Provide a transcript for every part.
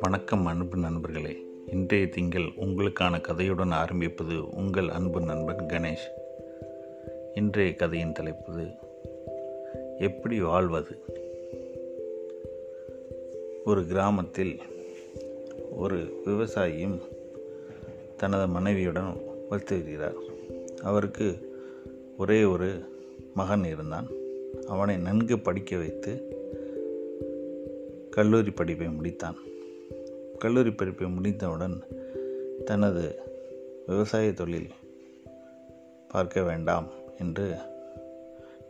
வணக்கம் அன்பு நண்பர்களே. இன்றைய திங்கள் உங்களுக்கான கதையுடன் ஆரம்பிப்பது உங்கள் அன்பு நண்பன் கணேஷ். இன்றைய கதையின் தலைப்பது எப்படி வாழ்வது? ஒரு கிராமத்தில் ஒரு விவசாயியும் தனது மனைவியுடன் வசித்து வருகிறார். அவருக்கு ஒரே ஒரு மகன் இருந்தான். அவனை நன்கு படிக்க வைத்து கல்லூரி படிப்பை முடித்தான். கல்லூரி படிப்பை முடித்தவுடன் தனது விவசாய தொழில் பார்க்க வேண்டாம் என்று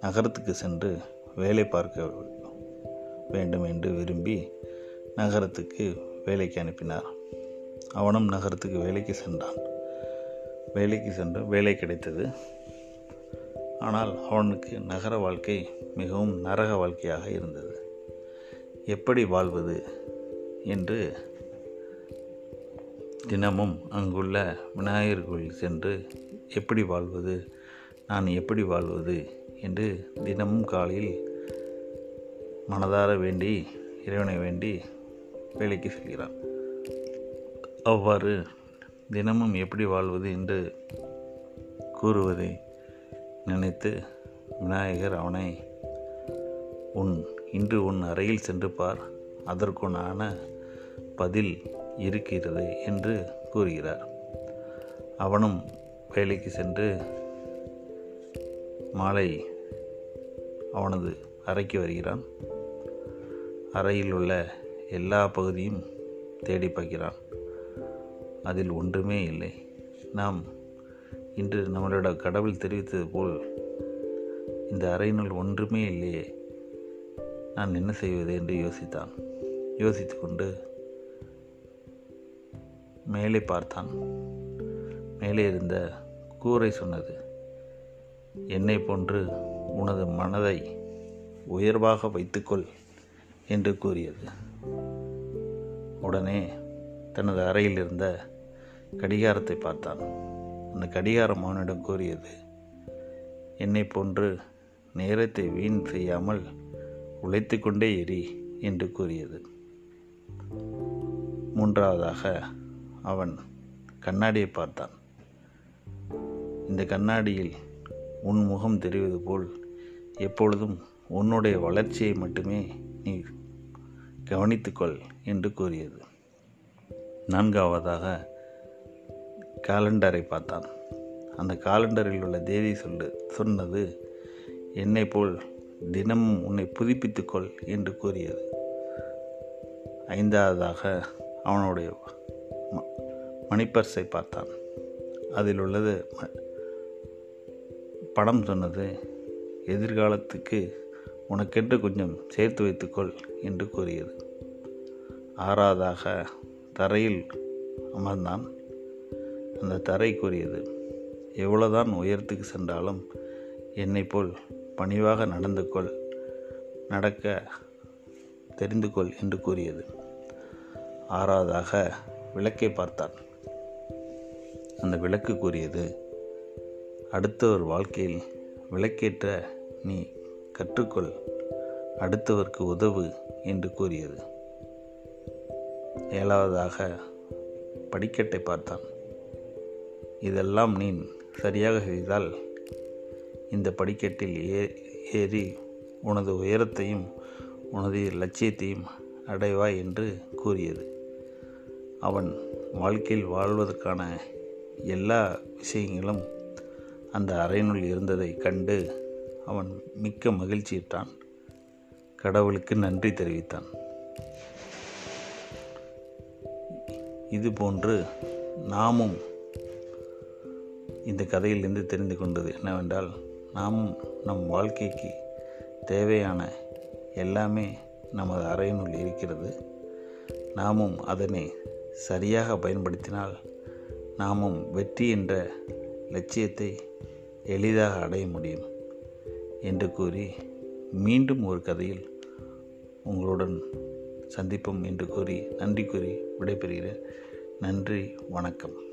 நகரத்துக்கு சென்று வேலை பார்க்க வேண்டும் என்று விரும்பி நகரத்துக்கு வேலைக்கு அனுப்பினார். அவனும் நகரத்துக்கு வேலைக்கு சென்றான். வேலைக்கு சென்று வேலை கிடைத்தது. ஆனால் அவனுக்கு நகர வாழ்க்கை மிகவும் நரக வாழ்க்கையாக இருந்தது. எப்படி வாழ்வது என்று தினமும் அங்குள்ள விநாயகர் கோயில் சென்று எப்படி வாழ்வது நான் எப்படி வாழ்வது என்று தினமும் காலையில் மனதார வேண்டி இறைவனை வேண்டி வேலைக்கு செல்கிறான். அவ்வாறு தினமும் எப்படி வாழ்வது என்று கூறுவதை நினைத்து விநாயகர் அவனை உன் இன்று உன் அறையில் சென்று பார் அதற்குண்டான பதில் இருக்கிறது என்று கூறுகிறார். அவனும் வேலைக்கு சென்று மாலை அவனது அறைக்கு வருகிறான். அறையில் உள்ள எல்லா பகுதியும் தேடி பார்க்கிறான். அதில் ஒன்றுமே இல்லை. நாம் இன்று நம்மளோட கடவுள் தெரிவித்தது போல் இந்த அறையினுள் ஒன்றுமே இல்லையே. நான் என்ன செய்வது என்று யோசித்தான். யோசித்து கொண்டு மேலே பார்த்தான். மேலே இருந்த கூரை சொன்னது என்னை போன்று உனது மனதை உயர்வாக வைத்துக்கொள் என்று கூறியது. உடனே தனது அறையில் இருந்த கடிகாரத்தை பார்த்தான். அந்த கடிகாரம் அவனிடம் கூறியது. என்னை போன்று நேரத்தை வீண் செய்யாமல் உழைத்து கொண்டே எரி என்று கூறியது. மூன்றாவதாக அவன் கண்ணாடியை பார்த்தான். இந்த கண்ணாடியில் உன் முகம் தெரிவது போல் எப்பொழுதும் உன்னுடைய வளர்ச்சியை மட்டுமே நீ கவனித்துக்கொள் என்று கூறியது. நான்காவதாக காலண்டரை பார்த்தான். அந்த காலண்டரில் உள்ள தேதி சொல்லு சொன்னது என்னை போல் தினமும் உன்னை புதுப்பித்துக்கொள் என்று கூறியது. ஐந்தாவதாக அவனுடைய மணிப்பர்ஸை பார்த்தான். அதில் உள்ளது படம் சொன்னது எதிர்காலத்துக்கு உனக்கென்று கொஞ்சம் சேர்த்து வைத்துக்கொள் என்று கூறியது. ஆறாவதாக தரையில் அமர்ந்தான். அந்த தரை கூறியது எவ்வளவுதான் உயரத்துக்கு சென்றாலும் என்னை போல் பணிவாக நடந்து கொள் நடக்க தெரிந்து கொள் என்று கூறியது. ஆறாவதாக விளக்கை பார்த்தான். அந்த விளக்கு கூறியது அடுத்தவர் வாழ்க்கையில் விளக்கேற்ற நீ கற்றுக்கொள் அடுத்தவருக்கு உதவு என்று கூறியது. ஏழாவதாக படிக்கட்டை பார்த்தான். இதெல்லாம் நீ சரியாக செய்தால் இந்த படிக்கட்டில் ஏ ஏறி உனது உயரத்தையும் உனது லட்சியத்தையும் அடைவாய் என்று கூறியது. அவன் வாழ்க்கையில் வாழ்வதற்கான எல்லா விஷயங்களும் அந்த அறையினுள் இருந்ததை கண்டு அவன் மிக்க மகிழ்ச்சியிட்டான். கடவுளுக்கு நன்றி தெரிவித்தான். இதுபோன்று நாமும் இந்த கதையிலிருந்து தெரிந்து கொண்டது என்னவென்றால் நாமும் நம் வாழ்க்கைக்கு தேவையான எல்லாமே நமது அறையினுள் இருக்கிறது. நாமும் அதனை சரியாக பயன்படுத்தினால் நாமும் வெற்றி என்ற லட்சியத்தை எளிதாக அடைய முடியும் என்று கூறி மீண்டும் ஒரு கதையில் உங்களுடன் சந்திப்போம் என்று கூறி நன்றி கூறி விடைபெறுகிறேன். நன்றி வணக்கம்.